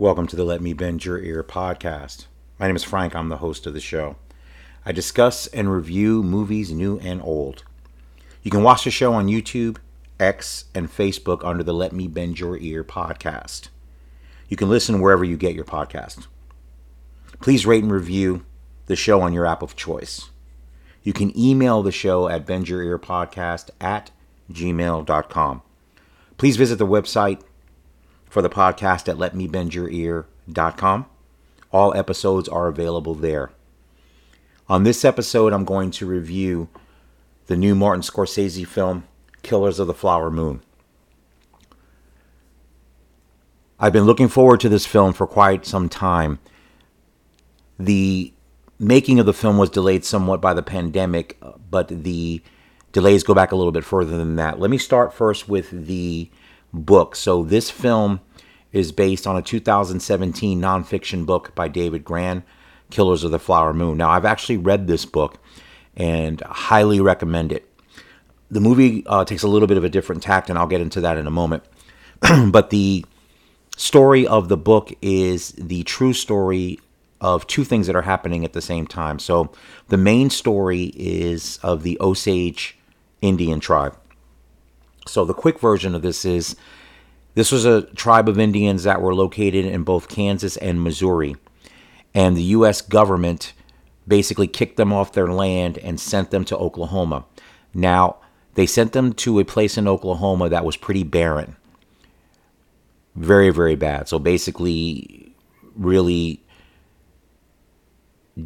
Welcome to the Let Me Bend Your Ear podcast. My name is Frank. I'm the host of the show. I discuss and review movies new and old. You can watch the show on YouTube, X, and Facebook under the Let Me Bend Your Ear podcast. You can listen wherever you get your podcast. Please rate and review the show on your app of choice. You can email the show at bendyourearpodcast at gmail.com. Please visit the website for the podcast at letmebendyourear.com. All episodes are available there. On this episode, I'm going to review the new Martin Scorsese film, Killers of the Flower Moon. I've been looking forward to this film for quite some time. The making of the film was delayed somewhat by the pandemic, but the delays go back a little bit further than that. Let me start first with the book. So, this film is based on a 2017 nonfiction book by David Grann, Killers of the Flower Moon. Now, I've actually read this book and highly recommend it. The movie uh, takes a little bit of a different tact, and I'll get into that in a moment. but the story of the book is the true story of two things that are happening at the same time. So, the main story is of the Osage Indian tribe. So, the quick version of this is this was a tribe of Indians that were located in both Kansas and Missouri. And the U.S. government basically kicked them off their land and sent them to Oklahoma. Now, they sent them to a place in Oklahoma that was pretty barren. Very, very bad. So basically, really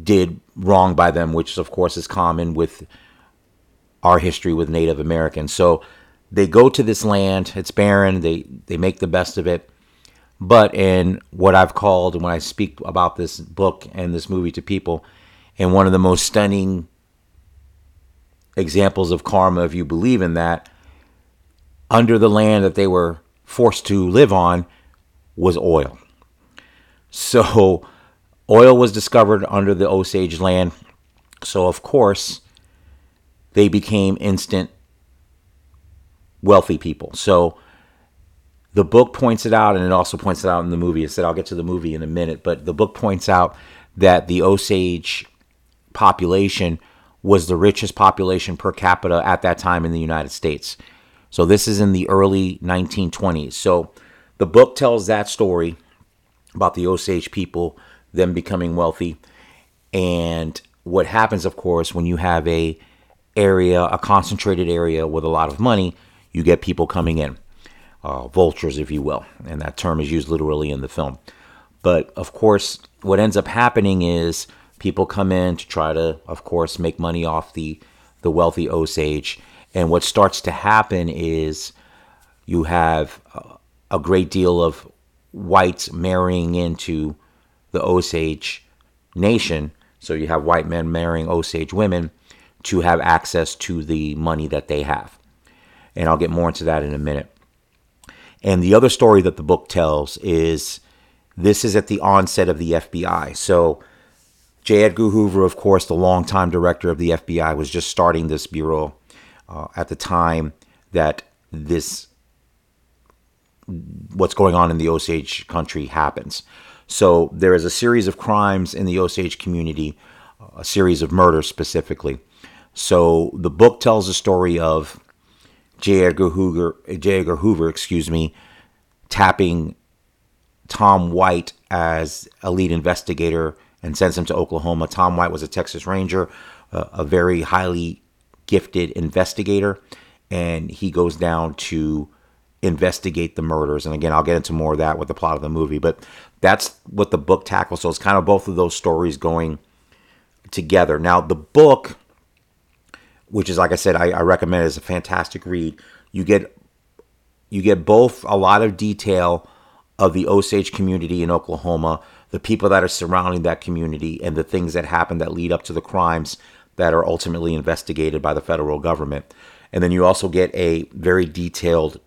did wrong by them, which of course is common with our history with Native Americans. So they go to this land, it's barren, they, they make the best of it. But in what I've called, when I speak about this book and this movie to people, and one of the most stunning examples of karma, if you believe in that, under the land that they were forced to live on was oil. So, oil was discovered under the Osage land. So, of course, they became instant wealthy people. So, the book points it out, and it also points it out in the movie. I said I'll get to the movie in a minute, but the book points out that the Osage population was the richest population per capita at that time in the United States. So this is in the early 1920s. So the book tells that story about the Osage people, them becoming wealthy, and what happens, of course, when you have a area, a concentrated area with a lot of money, you get people coming in, uh, vultures, if you will, and that term is used literally in the film. But of course, what ends up happening is people come in to try to, of course, make money off the the wealthy Osage. And what starts to happen is you have a great deal of whites marrying into the Osage nation. So you have white men marrying Osage women to have access to the money that they have. And I'll get more into that in a minute. And the other story that the book tells is this is at the onset of the FBI. So J. Edgar Hoover, of course, the longtime director of the FBI, was just starting this bureau uh, at the time that this what's going on in the Osage country happens. So there is a series of crimes in the Osage community, a series of murders specifically. So the book tells the story of J. Edgar Hoover, J. Edgar Hoover, excuse me, tapping Tom White as a lead investigator and sends him to Oklahoma. Tom White was a Texas Ranger, uh, a very highly gifted investigator, and he goes down to investigate the murders. And again, I'll get into more of that with the plot of the movie, but that's what the book tackles. So it's kind of both of those stories going together. Now, the book, which is like I said, I, I recommend it as a fantastic read. You get you get both a lot of detail of the Osage community in Oklahoma, the people that are surrounding that community, and the things that happen that lead up to the crimes that are ultimately investigated by the federal government. And then you also get a very detailed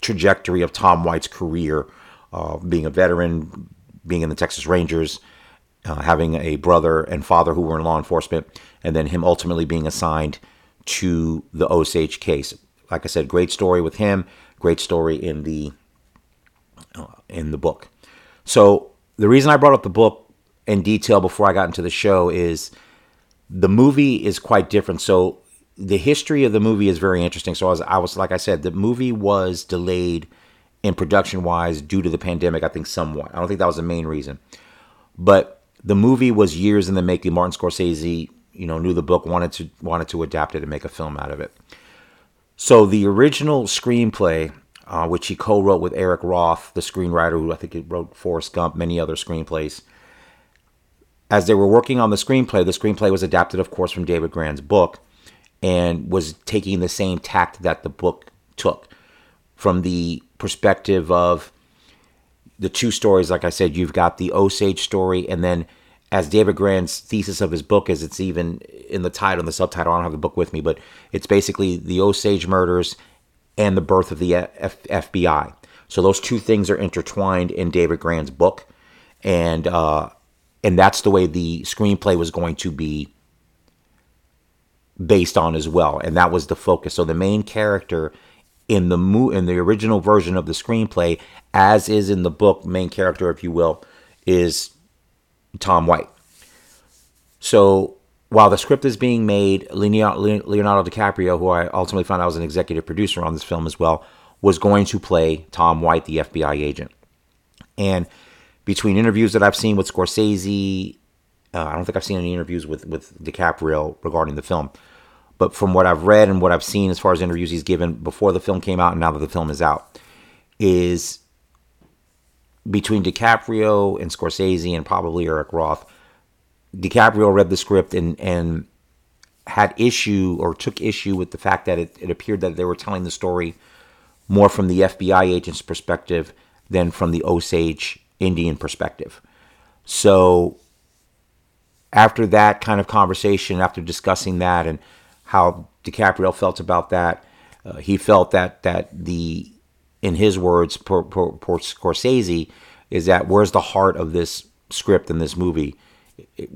trajectory of Tom White's career, uh, being a veteran, being in the Texas Rangers, uh, having a brother and father who were in law enforcement, and then him ultimately being assigned to the Osage case. Like I said, great story with him, great story in the uh, in the book. So the reason I brought up the book in detail before I got into the show is the movie is quite different. So the history of the movie is very interesting. So I was, I was like I said, the movie was delayed in production wise due to the pandemic. I think somewhat. I don't think that was the main reason, but the movie was years in the making. Martin Scorsese, you know, knew the book, wanted to wanted to adapt it and make a film out of it. So the original screenplay, uh, which he co-wrote with Eric Roth, the screenwriter who I think he wrote Forrest Gump, many other screenplays. As they were working on the screenplay, the screenplay was adapted, of course, from David Grann's book, and was taking the same tact that the book took, from the perspective of the two stories. Like I said, you've got the Osage story, and then as David Grann's thesis of his book is, it's even in the title and the subtitle. I don't have the book with me, but it's basically the Osage murders and the birth of the F- FBI. So those two things are intertwined in David Grann's book, and uh, and that's the way the screenplay was going to be based on as well, and that was the focus. So the main character in the mo- in the original version of the screenplay, as is in the book, main character, if you will, is Tom White. So while the script is being made, Leonardo DiCaprio, who I ultimately found out was an executive producer on this film as well, was going to play Tom White, the FBI agent. And between interviews that I've seen with Scorsese, uh, I don't think I've seen any interviews with with DiCaprio regarding the film, but from what I've read and what I've seen as far as interviews he's given before the film came out and now that the film is out, is between DiCaprio and Scorsese and probably Eric Roth, DiCaprio read the script and and had issue or took issue with the fact that it, it appeared that they were telling the story more from the FBI agent's perspective than from the Osage Indian perspective. So after that kind of conversation, after discussing that and how DiCaprio felt about that, uh, he felt that that the in his words, for, Scorsese, is that where's the heart of this script in this movie? It,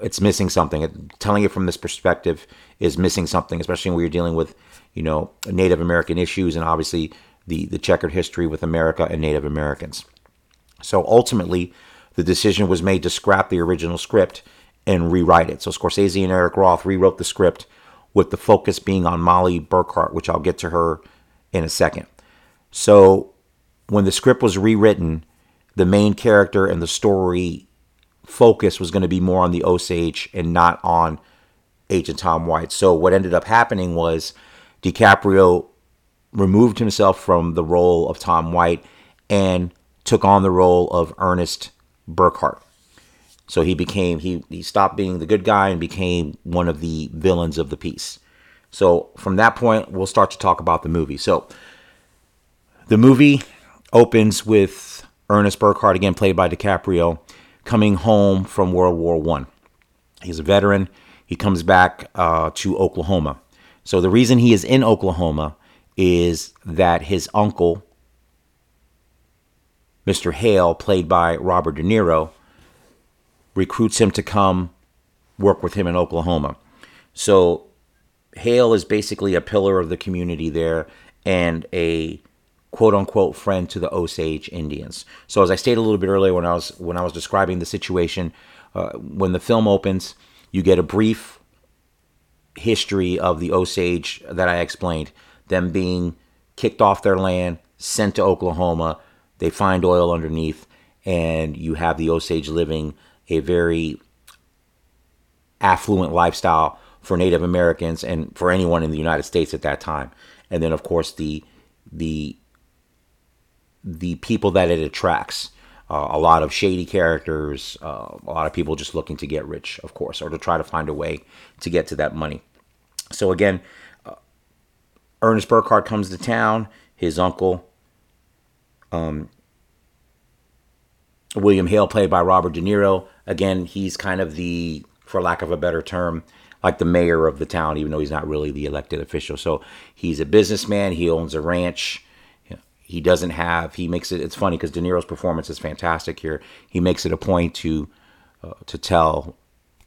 it's missing something. It, telling it from this perspective is missing something, especially when you're dealing with, you know, Native American issues and obviously the, the checkered history with America and Native Americans. So ultimately, the decision was made to scrap the original script and rewrite it. So Scorsese and Eric Roth rewrote the script with the focus being on Molly Burkhart, which I'll get to her in a second. So when the script was rewritten, the main character and the story focus was going to be more on the Osage and not on Agent Tom White. So what ended up happening was DiCaprio removed himself from the role of Tom White and took on the role of Ernest Burkhart. So he became he he stopped being the good guy and became one of the villains of the piece. So from that point, we'll start to talk about the movie. So the movie opens with Ernest Burkhart, again played by DiCaprio, coming home from World War One. He's a veteran. He comes back uh, to Oklahoma. So the reason he is in Oklahoma is that his uncle, Mr. Hale, played by Robert De Niro, recruits him to come work with him in Oklahoma. So Hale is basically a pillar of the community there and a quote unquote friend to the Osage Indians. So as I stated a little bit earlier when I was when I was describing the situation, uh, when the film opens, you get a brief history of the Osage that I explained, them being kicked off their land, sent to Oklahoma, they find oil underneath, and you have the Osage living a very affluent lifestyle for Native Americans and for anyone in the United States at that time. And then of course the the the people that it attracts. Uh, a lot of shady characters, uh, a lot of people just looking to get rich, of course, or to try to find a way to get to that money. So again, uh, Ernest Burkhart comes to town. His uncle, um, William Hale, played by Robert De Niro. Again, he's kind of the, for lack of a better term, like the mayor of the town, even though he's not really the elected official. So he's a businessman. He owns a ranch he doesn't have he makes it it's funny because de niro's performance is fantastic here. He makes it a point to uh, to tell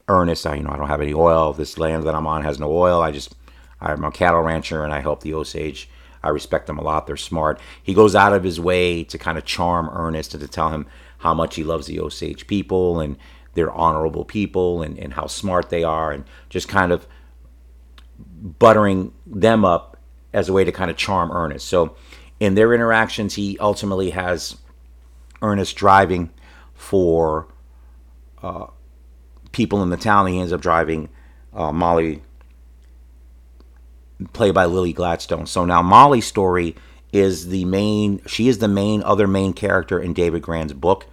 ernest i you know i don't have any oil. This land that i'm on has no oil. I just i'm a cattle rancher and i help the osage. I respect them a lot. They're smart. He goes out of his way to kind of charm ernest and to tell him how much he loves the Osage people and they're honorable people and, and how smart they are and just kind of buttering them up as a way to kind of charm Ernest. So in their interactions, he ultimately has Ernest driving for uh, people in the town. He ends up driving uh, Molly, played by Lily Gladstone. So now Molly's story is the main. She is the main other main character in David Grann's book,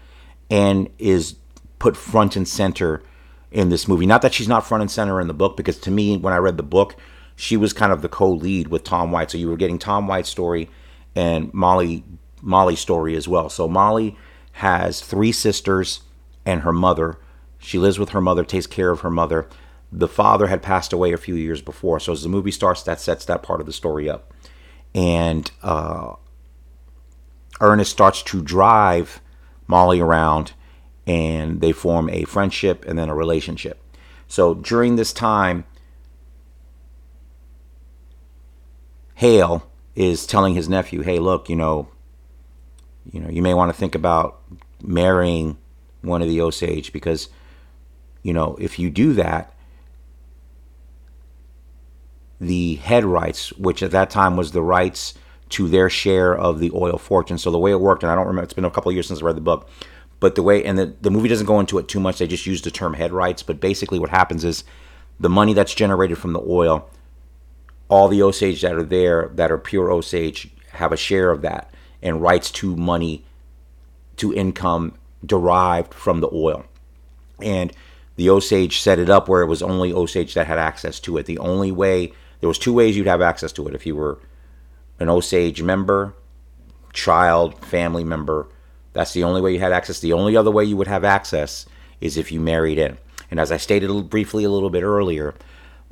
and is put front and center in this movie. Not that she's not front and center in the book, because to me, when I read the book, she was kind of the co-lead with Tom White. So you were getting Tom White's story and Molly Molly's story as well. So Molly has three sisters and her mother. She lives with her mother, takes care of her mother. The father had passed away a few years before. So as the movie starts, that sets that part of the story up. And uh, Ernest starts to drive Molly around, and they form a friendship and then a relationship. So during this time, Hale is telling his nephew, "Hey, look, you know, you know, you may want to think about marrying one of the Osage because, you know, if you do that, the head rights, which at that time was the rights to their share of the oil fortune. So the way it worked, and I don't remember, it's been a couple of years since I read the book, but the way, and the, the movie doesn't go into it too much. They just use the term head rights. But basically, what happens is the money that's generated from the oil all the Osage that are there that are pure Osage have a share of that and rights to money to income derived from the oil. And the Osage set it up where it was only Osage that had access to it. The only way there was two ways you'd have access to it if you were an Osage member, child, family member. That's the only way you had access. The only other way you would have access is if you married in. And as I stated briefly a little bit earlier,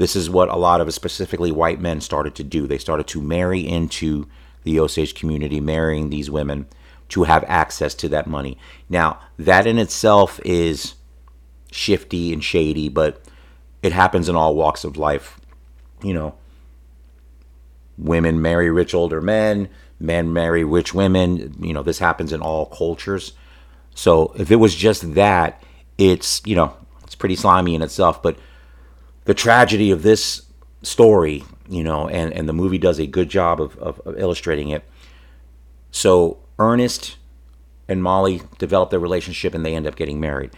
this is what a lot of specifically white men started to do. They started to marry into the Osage community, marrying these women to have access to that money. Now, that in itself is shifty and shady, but it happens in all walks of life. You know, women marry rich older men, men marry rich women. You know, this happens in all cultures. So if it was just that, it's, you know, it's pretty slimy in itself. But the tragedy of this story, you know, and, and the movie does a good job of, of, of illustrating it. So Ernest and Molly develop their relationship and they end up getting married.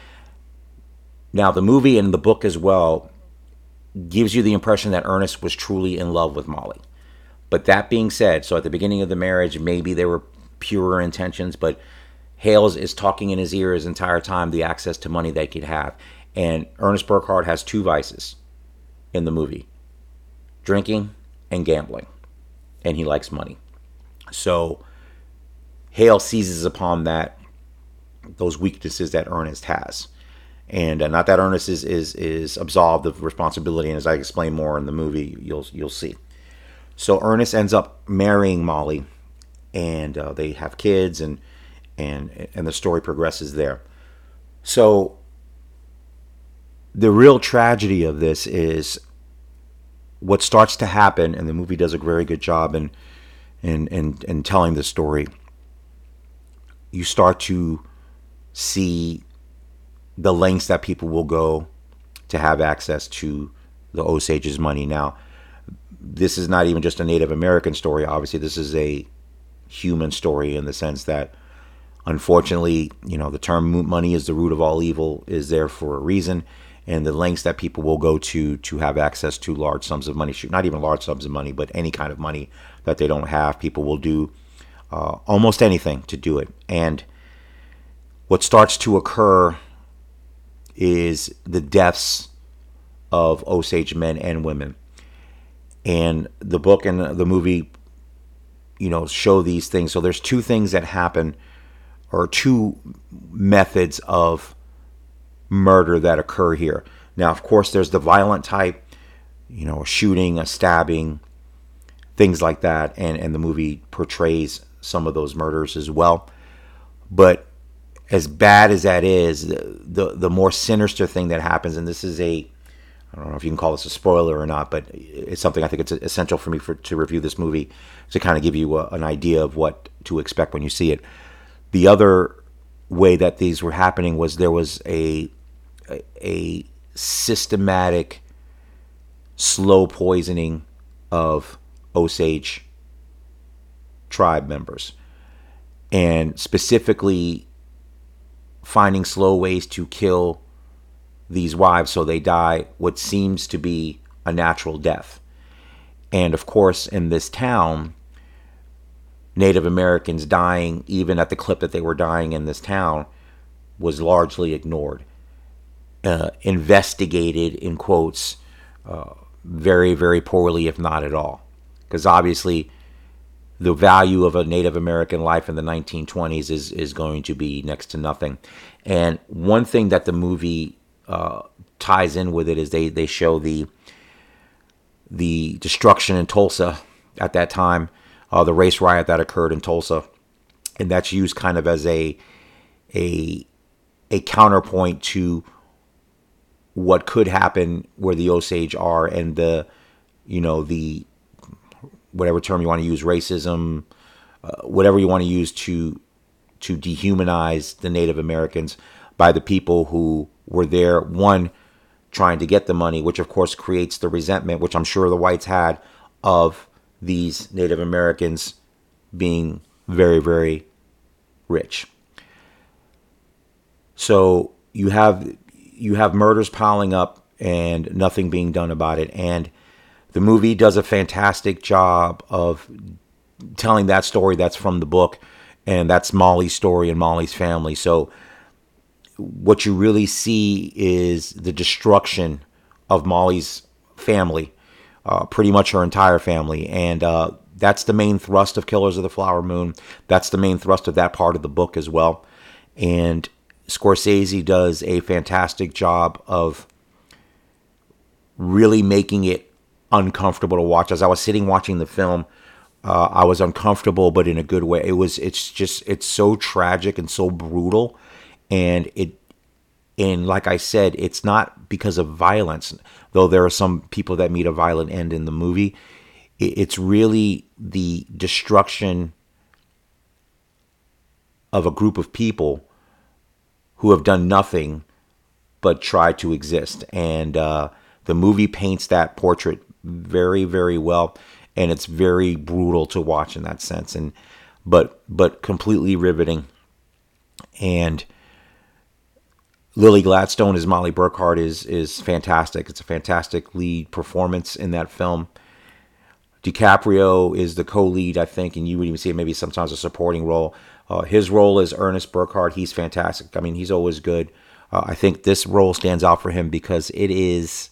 Now, the movie and the book as well gives you the impression that Ernest was truly in love with Molly. But that being said, so at the beginning of the marriage, maybe there were purer intentions, but Hales is talking in his ear his entire time the access to money they could have. And Ernest Burkhart has two vices in the movie drinking and gambling. And he likes money. So Hale seizes upon that those weaknesses that Ernest has. And uh, not that Ernest is, is is absolved of responsibility, and as I explain more in the movie, you'll you'll see. So Ernest ends up marrying Molly, and uh, they have kids, and and and the story progresses there. So the real tragedy of this is what starts to happen, and the movie does a very good job in in in, in telling the story. You start to see the lengths that people will go to have access to the Osage's money. Now, this is not even just a Native American story. Obviously, this is a human story in the sense that, unfortunately, you know, the term "money is the root of all evil" is there for a reason and the lengths that people will go to to have access to large sums of money. Not even large sums of money, but any kind of money that they don't have. People will do uh, almost anything to do it. And what starts to occur is the deaths of Osage men and women. And the book and the movie, you know, show these things. So there's two things that happen, or two methods of murder that occur here. Now, of course, there's the violent type, you know, a shooting, a stabbing, things like that, and and the movie portrays some of those murders as well. But as bad as that is, the, the the, more sinister thing that happens, and this is a I don't know if you can call this a spoiler or not, but it's something I think it's essential for me for, to review this movie to kind of give you a, an idea of what to expect when you see it. The other way that these were happening was there was a a, systematic slow poisoning of Osage tribe members and specifically finding slow ways to kill these wives so they die what seems to be a natural death. And of course, in this town, Native Americans dying, even at the clip that they were dying in this town, was largely ignored. Uh, investigated, in quotes, uh, very, very poorly, if not at all. Because obviously, the value of a Native American life in the 1920s is, is going to be next to nothing. And one thing that the movie uh, ties in with it is they, they show the the destruction in Tulsa at that time, uh, the race riot that occurred in Tulsa, and that's used kind of as a a a counterpoint to what could happen where the Osage are and the you know the whatever term you want to use racism uh, whatever you want to use to to dehumanize the Native Americans by the people who were there one trying to get the money which of course creates the resentment which I'm sure the whites had of these Native Americans being very very rich so you have you have murders piling up and nothing being done about it. And the movie does a fantastic job of telling that story that's from the book, and that's Molly's story and Molly's family. So what you really see is the destruction of Molly's family, uh, pretty much her entire family, and uh, that's the main thrust of Killers of the Flower Moon. That's the main thrust of that part of the book as well. And Scorsese does a fantastic job of really making it uncomfortable to watch. As I was sitting watching the film, uh, I was uncomfortable, but in a good way. It was. It's just. It's so tragic and so brutal, and it. And like I said, it's not because of violence, though there are some people that meet a violent end in the movie. It's really the destruction of a group of people who have done nothing but try to exist. And uh, the movie paints that portrait very, very well, and it's very brutal to watch in that sense. And but but completely riveting. And Lily Gladstone as Molly Burkhart is is fantastic. It's a fantastic lead performance in that film. DiCaprio is the co-lead, I think, and you would even see maybe sometimes a supporting role. Uh, his role as Ernest Burkhart, he's fantastic. I mean, he's always good. Uh, I think this role stands out for him because it is,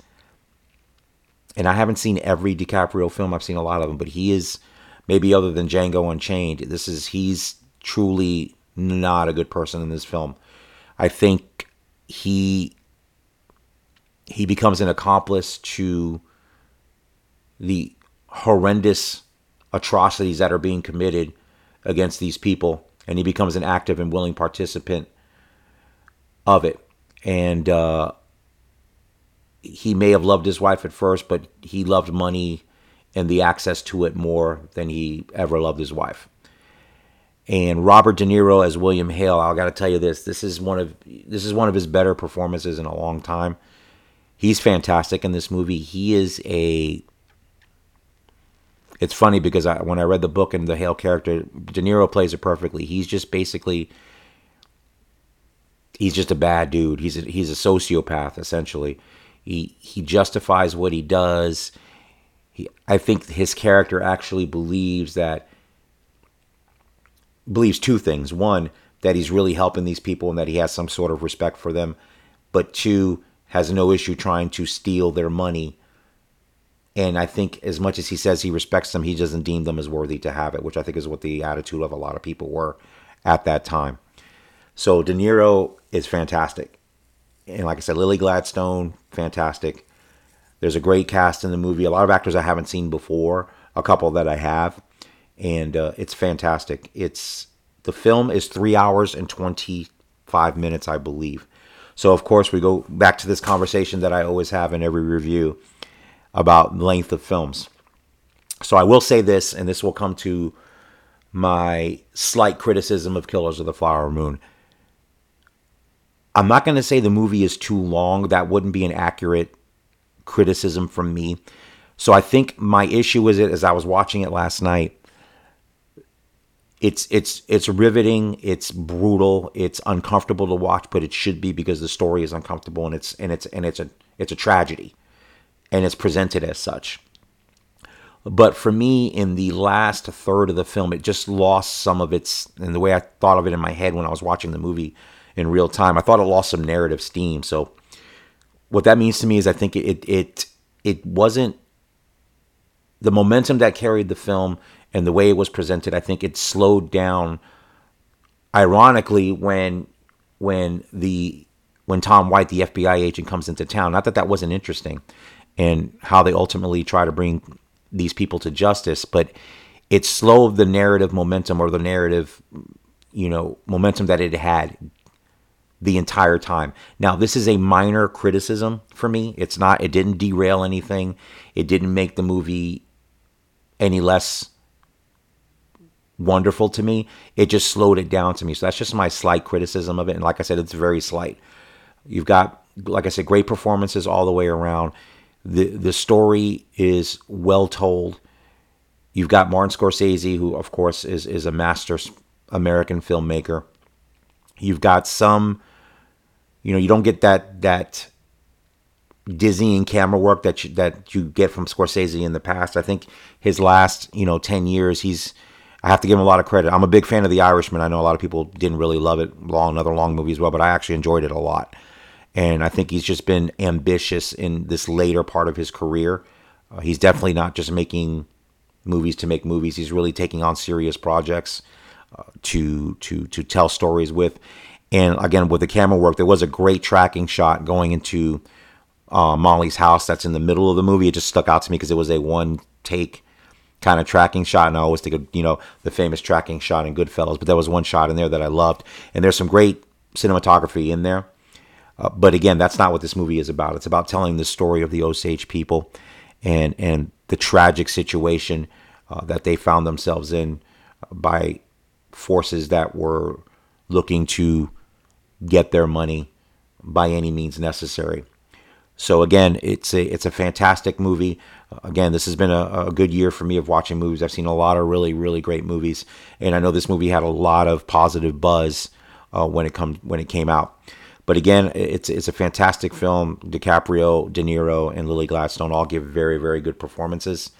and I haven't seen every DiCaprio film. I've seen a lot of them, but he is maybe other than Django Unchained. This is he's truly not a good person in this film. I think he he becomes an accomplice to the horrendous atrocities that are being committed against these people and he becomes an active and willing participant of it. And uh, he may have loved his wife at first, but he loved money and the access to it more than he ever loved his wife. And Robert De Niro as William Hale, I got to tell you this: this is one of this is one of his better performances in a long time. He's fantastic in this movie. He is a it's funny because I, when I read the book and the Hale character, De Niro plays it perfectly. He's just basically he's just a bad dude. He's a, he's a sociopath essentially. He he justifies what he does. He, I think his character actually believes that believes two things. One, that he's really helping these people and that he has some sort of respect for them. But two, has no issue trying to steal their money and I think as much as he says he respects them, he doesn't deem them as worthy to have it, which I think is what the attitude of a lot of people were at that time. So De Niro is fantastic. And like I said, Lily Gladstone, fantastic. There's a great cast in the movie. A lot of actors I haven't seen before, a couple that I have. And uh, it's fantastic. It's the film is three hours and 25 minutes, I believe. So, of course, we go back to this conversation that I always have in every review about length of films. So I will say this, and this will come to my slight criticism of Killers of the Flower Moon. I'm not going to say the movie is too long. That wouldn't be an accurate criticism from me. So I think my issue is it as I was watching it last night. It's it's it's riveting. It's brutal. It's uncomfortable to watch, but it should be because the story is uncomfortable and it's and it's and it's a it's a tragedy, and it's presented as such. But for me, in the last third of the film, it just lost some of its and the way I thought of it in my head when I was watching the movie in real time. I thought it lost some narrative steam. So what that means to me is I think it it it wasn't the momentum that carried the film and the way it was presented, I think it slowed down. Ironically, when when the when Tom White, the FBI agent, comes into town, not that that wasn't interesting, and how they ultimately try to bring these people to justice, but it slowed the narrative momentum or the narrative, you know, momentum that it had the entire time. Now, this is a minor criticism for me. It's not, it didn't derail anything. It didn't make the movie any less wonderful to me. It just slowed it down to me. So that's just my slight criticism of it. And like I said, it's very slight. You've got, like I said, great performances all the way around. The the story is well told. You've got Martin Scorsese, who of course is is a master American filmmaker. You've got some, you know, you don't get that that dizzying camera work that you, that you get from Scorsese in the past. I think his last, you know, 10 years, he's I have to give him a lot of credit. I'm a big fan of The Irishman. I know a lot of people didn't really love it, long another long movie as well, but I actually enjoyed it a lot. And I think he's just been ambitious in this later part of his career. Uh, he's definitely not just making movies to make movies. He's really taking on serious projects uh, to to to tell stories with. And again, with the camera work, there was a great tracking shot going into uh, Molly's house that's in the middle of the movie. It just stuck out to me because it was a one take kind of tracking shot. And I always think of, you know, the famous tracking shot in Goodfellas, but there was one shot in there that I loved. And there's some great cinematography in there. Uh, but again, that's not what this movie is about. It's about telling the story of the Osage people and and the tragic situation uh, that they found themselves in by forces that were looking to get their money by any means necessary. So again, it's a it's a fantastic movie. Again, this has been a, a, good year for me of watching movies. I've seen a lot of really really great movies, and I know this movie had a lot of positive buzz uh, when it comes when it came out. But again, it's it's a fantastic film. DiCaprio, De Niro, and Lily Gladstone all give very very good performances.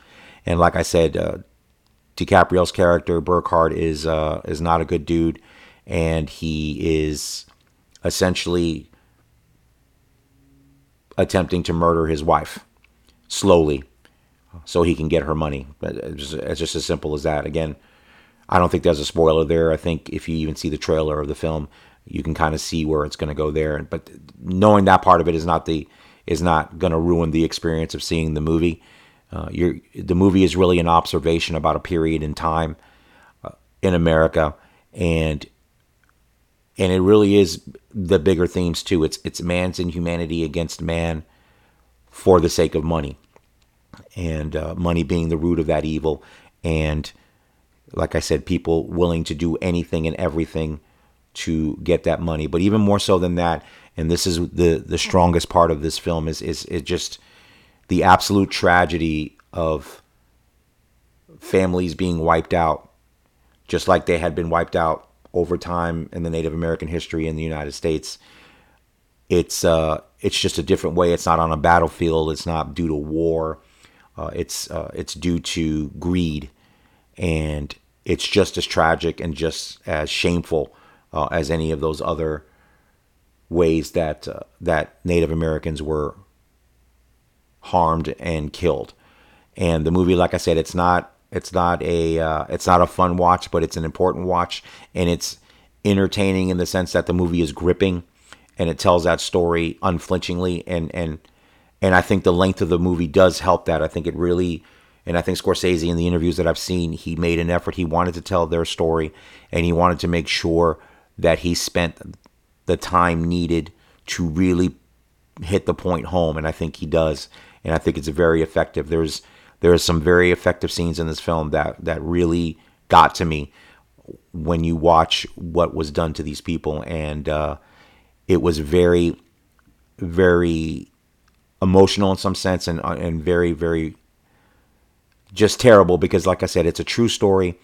And like I said, uh, DiCaprio's character Burkhart is uh, is not a good dude, and he is essentially attempting to murder his wife slowly so he can get her money. It's just, as simple as that. Again, I don't think there's a spoiler there. I think if you even see the trailer of the film, you can kind of see where it's going to go there. But knowing that part of it is not the is not going to ruin the experience of seeing the movie. Uh, the movie is really an observation about a period in time uh, in America, and and it really is the bigger themes too. It's it's man's inhumanity against man for the sake of money, and uh, money being the root of that evil. And like I said, people willing to do anything and everything to get that money. But even more so than that, and this is the the strongest part of this film is is is just the absolute tragedy of families being wiped out, just like they had been wiped out over time in the Native American history in the United States. It's uh, it's just a different way. It's not on a battlefield. It's not due to war. Uh, it's uh, it's due to greed, and it's just as tragic and just as shameful uh, as any of those other ways that uh, that Native Americans were harmed and killed. And the movie, like I said, it's not it's not a uh, it's not a fun watch, but it's an important watch, and it's entertaining in the sense that the movie is gripping, and it tells that story unflinchingly, and and and I think the length of the movie does help that. I think it really, and I think Scorsese in the interviews that I've seen, he made an effort. He wanted to tell their story, and he wanted to make sure that he spent the time needed to really hit the point home, and I think he does, and I think it's very effective. There's there are some very effective scenes in this film that that really got to me when you watch what was done to these people and uh, it was very, very emotional in some sense and, uh, and very, very just terrible because, like I said, it's a true story.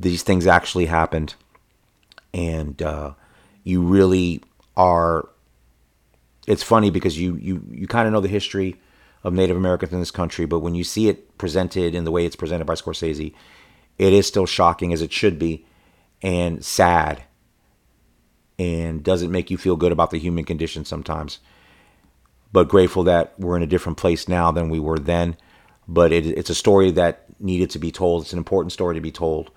These things actually happened. And uh, you really are. It's funny because you, you, you kind of know the history of Native Americans in this country, but when you see it presented in the way it's presented by Scorsese, it is still shocking as it should be and sad and doesn't make you feel good about the human condition sometimes. But grateful that we're in a different place now than we were then. But it, it's a story that needed to be told. It's an important story to be told.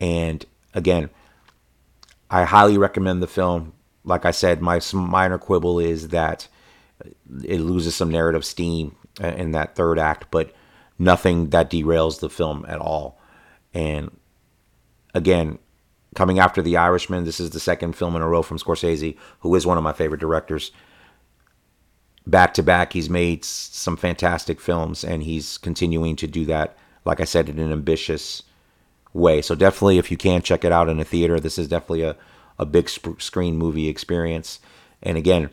And again, I highly recommend the film. Like I said, my minor quibble is that it loses some narrative steam in that third act, but nothing that derails the film at all. And again, coming after The Irishman, this is the second film in a row from Scorsese, who is one of my favorite directors. Back to back, he's made some fantastic films, and he's continuing to do that, like I said, in an ambitious way. So definitely, if you can check it out in a theater, this is definitely a, a big sp- screen movie experience. And again,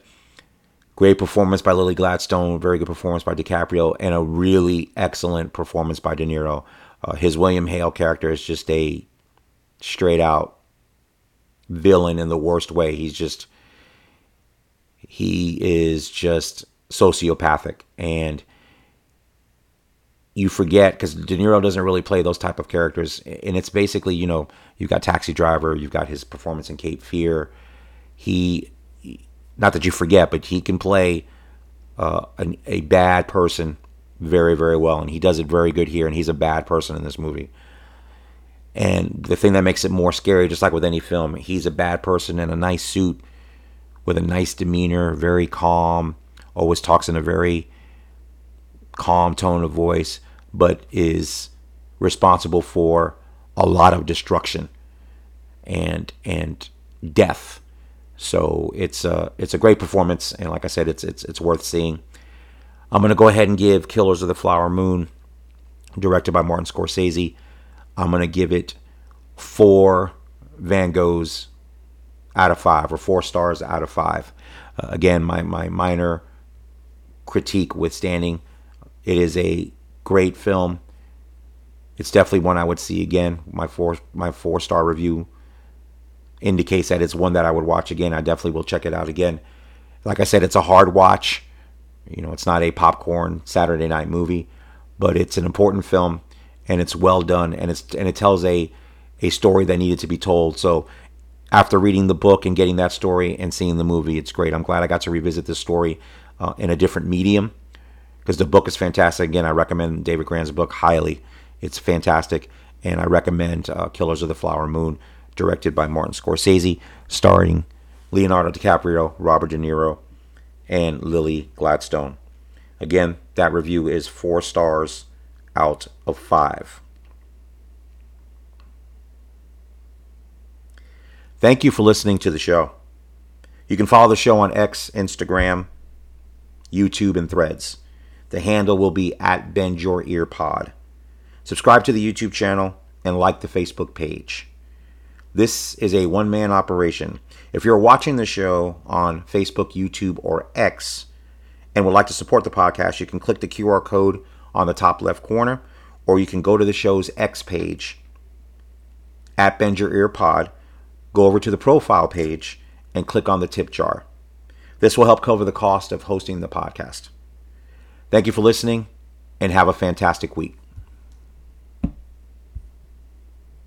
great performance by Lily Gladstone, very good performance by DiCaprio, and a really excellent performance by De Niro. Uh, his William Hale character is just a straight out villain in the worst way. He's just he is just sociopathic and you forget because De Niro doesn't really play those type of characters, and it's basically you know you've got Taxi Driver, you've got his performance in Cape Fear. He, not that you forget, but he can play uh, an, a bad person very very well, and he does it very good here. And he's a bad person in this movie. And the thing that makes it more scary, just like with any film, he's a bad person in a nice suit with a nice demeanor, very calm, always talks in a very calm tone of voice, but is responsible for a lot of destruction and and death. So it's a it's a great performance, and like I said, it's it's it's worth seeing. I'm gonna go ahead and give Killers of the Flower Moon, directed by Martin Scorsese, I'm to give it four Van Goghs out of five or four stars out of five. Uh, again, my, my minor critique withstanding, it is a great film. It's definitely one I would see again. My four my four star review indicates that it's one that I would watch again. I definitely will check it out again. Like I said, it's a hard watch. You know, it's not a popcorn Saturday night movie, but it's an important film and it's well done and it's and it tells a a story that needed to be told. So after reading the book and getting that story and seeing the movie, it's great. I'm glad I got to revisit this story uh, in a different medium because the book is fantastic. Again, I recommend David Grann's book highly. It's fantastic, and I recommend uh, Killers of the Flower Moon, directed by Martin Scorsese, starring Leonardo DiCaprio, Robert De Niro, and Lily Gladstone. Again, that review is four stars out of five. Thank you for listening to the show. You can follow the show on X, Instagram, YouTube, and Threads. The handle will be at Bend Your Ear Pod. Subscribe to the YouTube channel and like the Facebook page. This is a one man operation. If you're watching the show on Facebook, YouTube, or X and would like to support the podcast, you can click the QR code on the top left corner, or you can go to the show's X page at Bend Your Ear Pod, go over to the profile page, and click on the tip jar. This will help cover the cost of hosting the podcast. Thank you for listening and have a fantastic week.